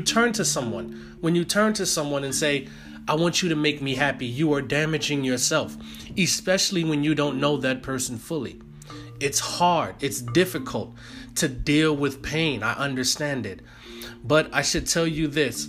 you turn to someone, when you turn to someone and say, I want you to make me happy, you are damaging yourself, especially when you don't know that person fully. It's hard, it's difficult to deal with pain. I understand it. But I should tell you this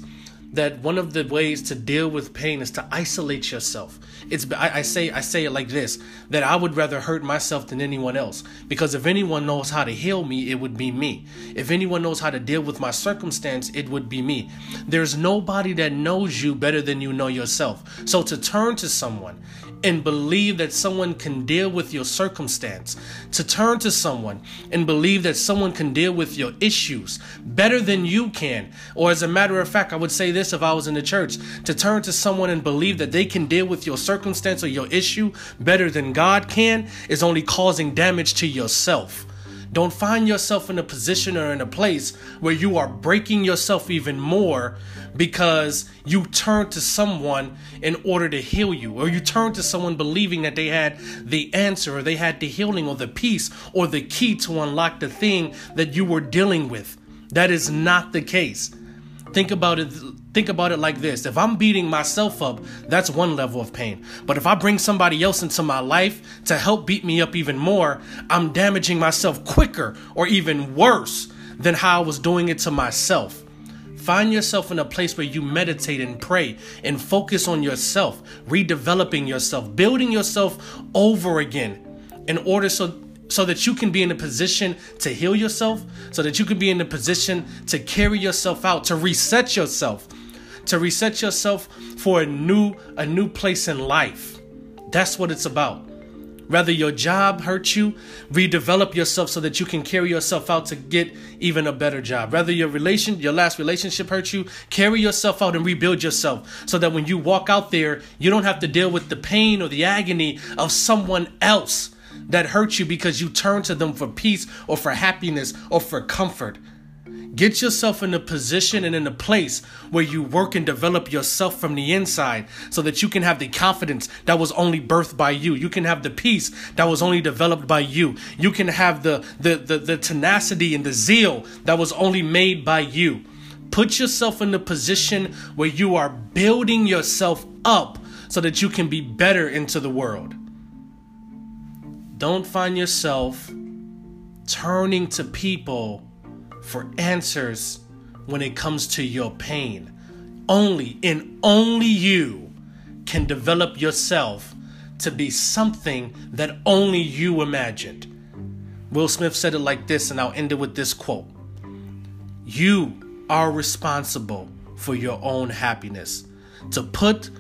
that one of the ways to deal with pain is to isolate yourself. It's I, I, say I say it like this that I would rather hurt myself than anyone else because if anyone knows how to heal me, it would be me. If anyone knows how to deal with my circumstance, it would be me. There's nobody that knows you better than you know yourself. So to turn to someone and believe that someone can deal with your circumstance, to turn to someone and believe that someone can deal with your issues better than you can. Or, as a matter of fact, I would say this if I was in the church to turn to someone and believe that they can deal with your circumstance or your issue better than God can is only causing damage to yourself. Don't find yourself in a position or in a place where you are breaking yourself even more because you turn to someone in order to heal you, or you turn to someone believing that they had the answer, or they had the healing, or the peace, or the key to unlock the thing that you were dealing with. That is not the case. Think about it think about it like this. If I'm beating myself up, that's one level of pain. But if I bring somebody else into my life to help beat me up even more, I'm damaging myself quicker or even worse than how I was doing it to myself. Find yourself in a place where you meditate and pray and focus on yourself, redeveloping yourself, building yourself over again in order so so that you can be in a position to heal yourself, so that you can be in a position to carry yourself out, to reset yourself, to reset yourself for a new a new place in life. That's what it's about. Whether your job hurt you, redevelop yourself so that you can carry yourself out to get even a better job. Whether your relation, your last relationship hurt you, carry yourself out and rebuild yourself so that when you walk out there, you don't have to deal with the pain or the agony of someone else that hurt you because you turn to them for peace or for happiness or for comfort. Get yourself in a position and in a place where you work and develop yourself from the inside so that you can have the confidence that was only birthed by you. You can have the peace that was only developed by you. You can have the, the, the, the tenacity and the zeal that was only made by you. Put yourself in a position where you are building yourself up so that you can be better into the world. Don't find yourself turning to people for answers when it comes to your pain. Only and only you can develop yourself to be something that only you imagined. Will Smith said it like this, and I'll end it with this quote You are responsible for your own happiness. To put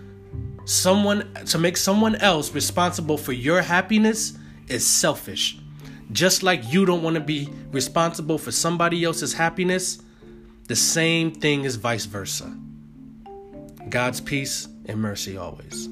someone, to make someone else responsible for your happiness is selfish. Just like you don't want to be responsible for somebody else's happiness, the same thing is vice versa. God's peace and mercy always.